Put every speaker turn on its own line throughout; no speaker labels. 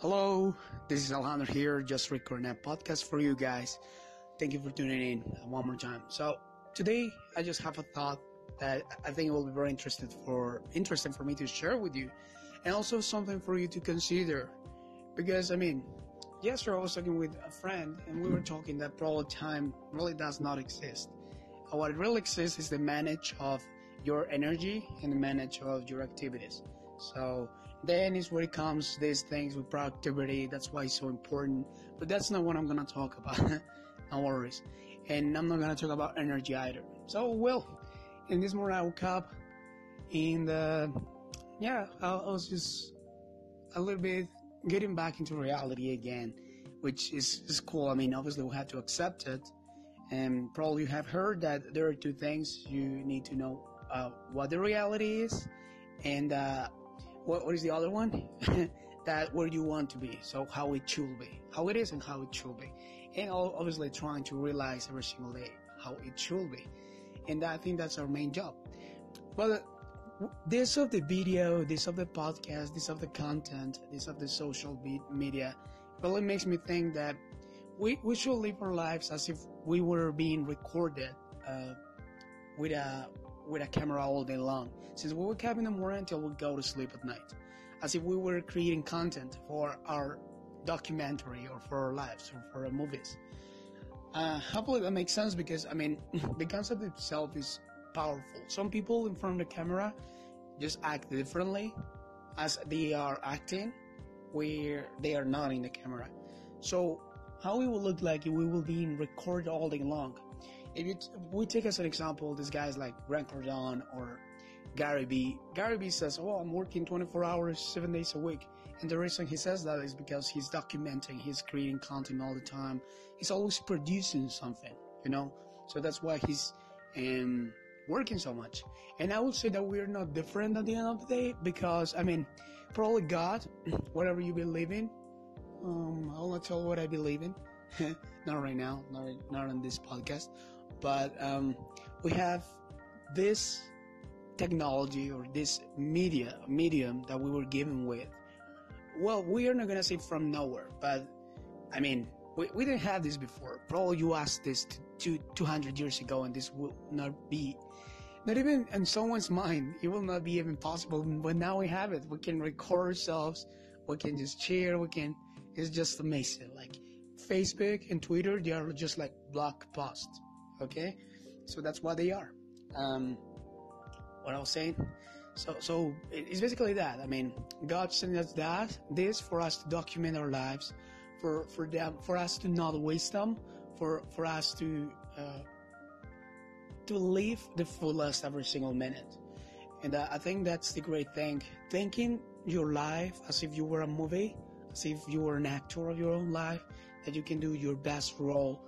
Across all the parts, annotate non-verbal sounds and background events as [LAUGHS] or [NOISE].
Hello, this is Alejandro here, just recording a podcast for you guys. Thank you for tuning in one more time. So today I just have a thought that I think it will be very interested for interesting for me to share with you, and also something for you to consider. Because I mean, yesterday I was talking with a friend, and we were talking that probably time really does not exist. What really exists is the manage of your energy and the manage of your activities. So then is where it comes these things with productivity. That's why it's so important. But that's not what I'm gonna talk about. [LAUGHS] no worries. And I'm not gonna talk about energy either. So well, in this morning I woke up and uh, yeah, I, I was just a little bit getting back into reality again, which is, is cool. I mean, obviously we have to accept it. And probably you have heard that there are two things you need to know uh, what the reality is and uh, what, what is the other one? [LAUGHS] that where you want to be. So how it should be, how it is and how it should be. And obviously trying to realize every single day how it should be. And I think that's our main job. Well, this of the video, this of the podcast, this of the content, this of the social media really makes me think that we, we should live our lives as if we were being recorded uh, with a with a camera all day long, since we wake up in the morning until we go to sleep at night, as if we were creating content for our documentary or for our lives or for our movies. Uh, hopefully that makes sense because I mean [LAUGHS] the concept itself is powerful. Some people in front of the camera just act differently as they are acting where they are not in the camera. So how it will look like if we will be recorded all day long if you t- we take as an example these guys like Grant Cardone or Gary Vee. Gary Vee says, "Oh, I'm working 24 hours, seven days a week," and the reason he says that is because he's documenting, he's creating content all the time. He's always producing something, you know. So that's why he's um, working so much. And I would say that we're not different at the end of the day because I mean, probably God, [CLEARS THROAT] whatever you believe in. Um, I'll not tell what I believe in. [LAUGHS] not right now, not not on this podcast but um, we have this technology or this media medium that we were given with. Well, we are not gonna say from nowhere, but I mean, we, we didn't have this before. Probably you asked this two, 200 years ago, and this will not be, not even in someone's mind, it will not be even possible. But now we have it. We can record ourselves. We can just share. We can. It's just amazing. Like Facebook and Twitter, they are just like blog posts okay? So that's what they are. Um, what i was saying? So so it's basically that. I mean god sent us that this for us to document our lives for for them for us to not waste them for for us to uh, to live the fullest every single minute. And uh, i think that's the great thing. Thinking your life as if you were a movie as if you were an actor of your own life that you can do your best role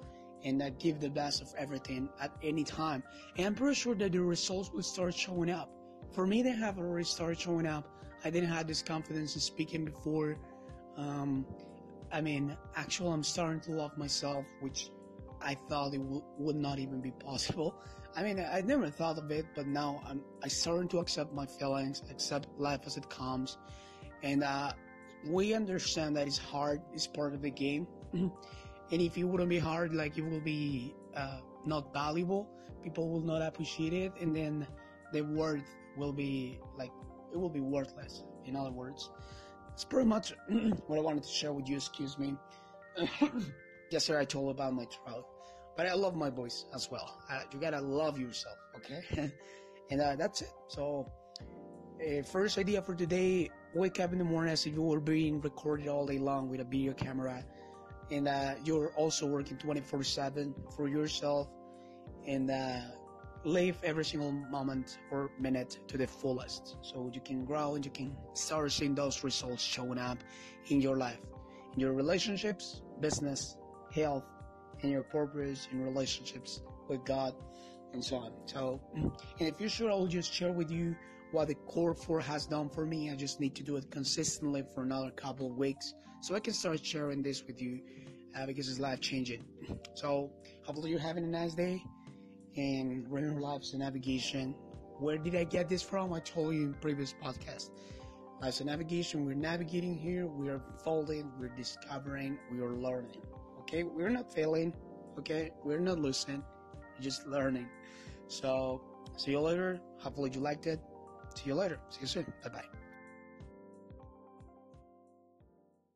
and uh, give the best of everything at any time. And I'm pretty sure that the results will start showing up. For me, they have already started showing up. I didn't have this confidence in speaking before. Um, I mean, actually, I'm starting to love myself, which I thought it w- would not even be possible. [LAUGHS] I mean, I, I never thought of it, but now I'm I starting to accept my feelings, accept life as it comes, and uh, we understand that it's hard. It's part of the game. [CLEARS THROAT] and if it wouldn't be hard like it will be uh, not valuable people will not appreciate it and then the worth will be like it will be worthless in other words. It's pretty much [CLEARS THROAT] what i wanted to share with you excuse me. [CLEARS THROAT] Yesterday i told about my throat but i love my voice as well. Uh, you gotta love yourself okay? [LAUGHS] And uh, that's it. So uh, first idea for today wake up in the morning as if you were being recorded all day long with a video camera and uh, you're also working 24 7 for yourself and uh, live every single moment or minute to the fullest. So you can grow and you can start seeing those results showing up in your life in your relationships business health in your purpose in relationships with god and so on. So [CLEARS THROAT] in the future i'll just share with you what the core 4 has done for me. I just need to do it consistently for another couple of weeks so I can start sharing this with you uh, because it's life changing. So hopefully you're having a nice day and running life's a navigation. Where did I get this from? I told you in previous podcast. As a navigation, we're navigating here, we are folding, we're discovering, we are learning. Okay, we're not failing, okay, we're not losing, we're just learning. So, see you later. Hopefully, you liked it. See you later. See you soon. Bye bye.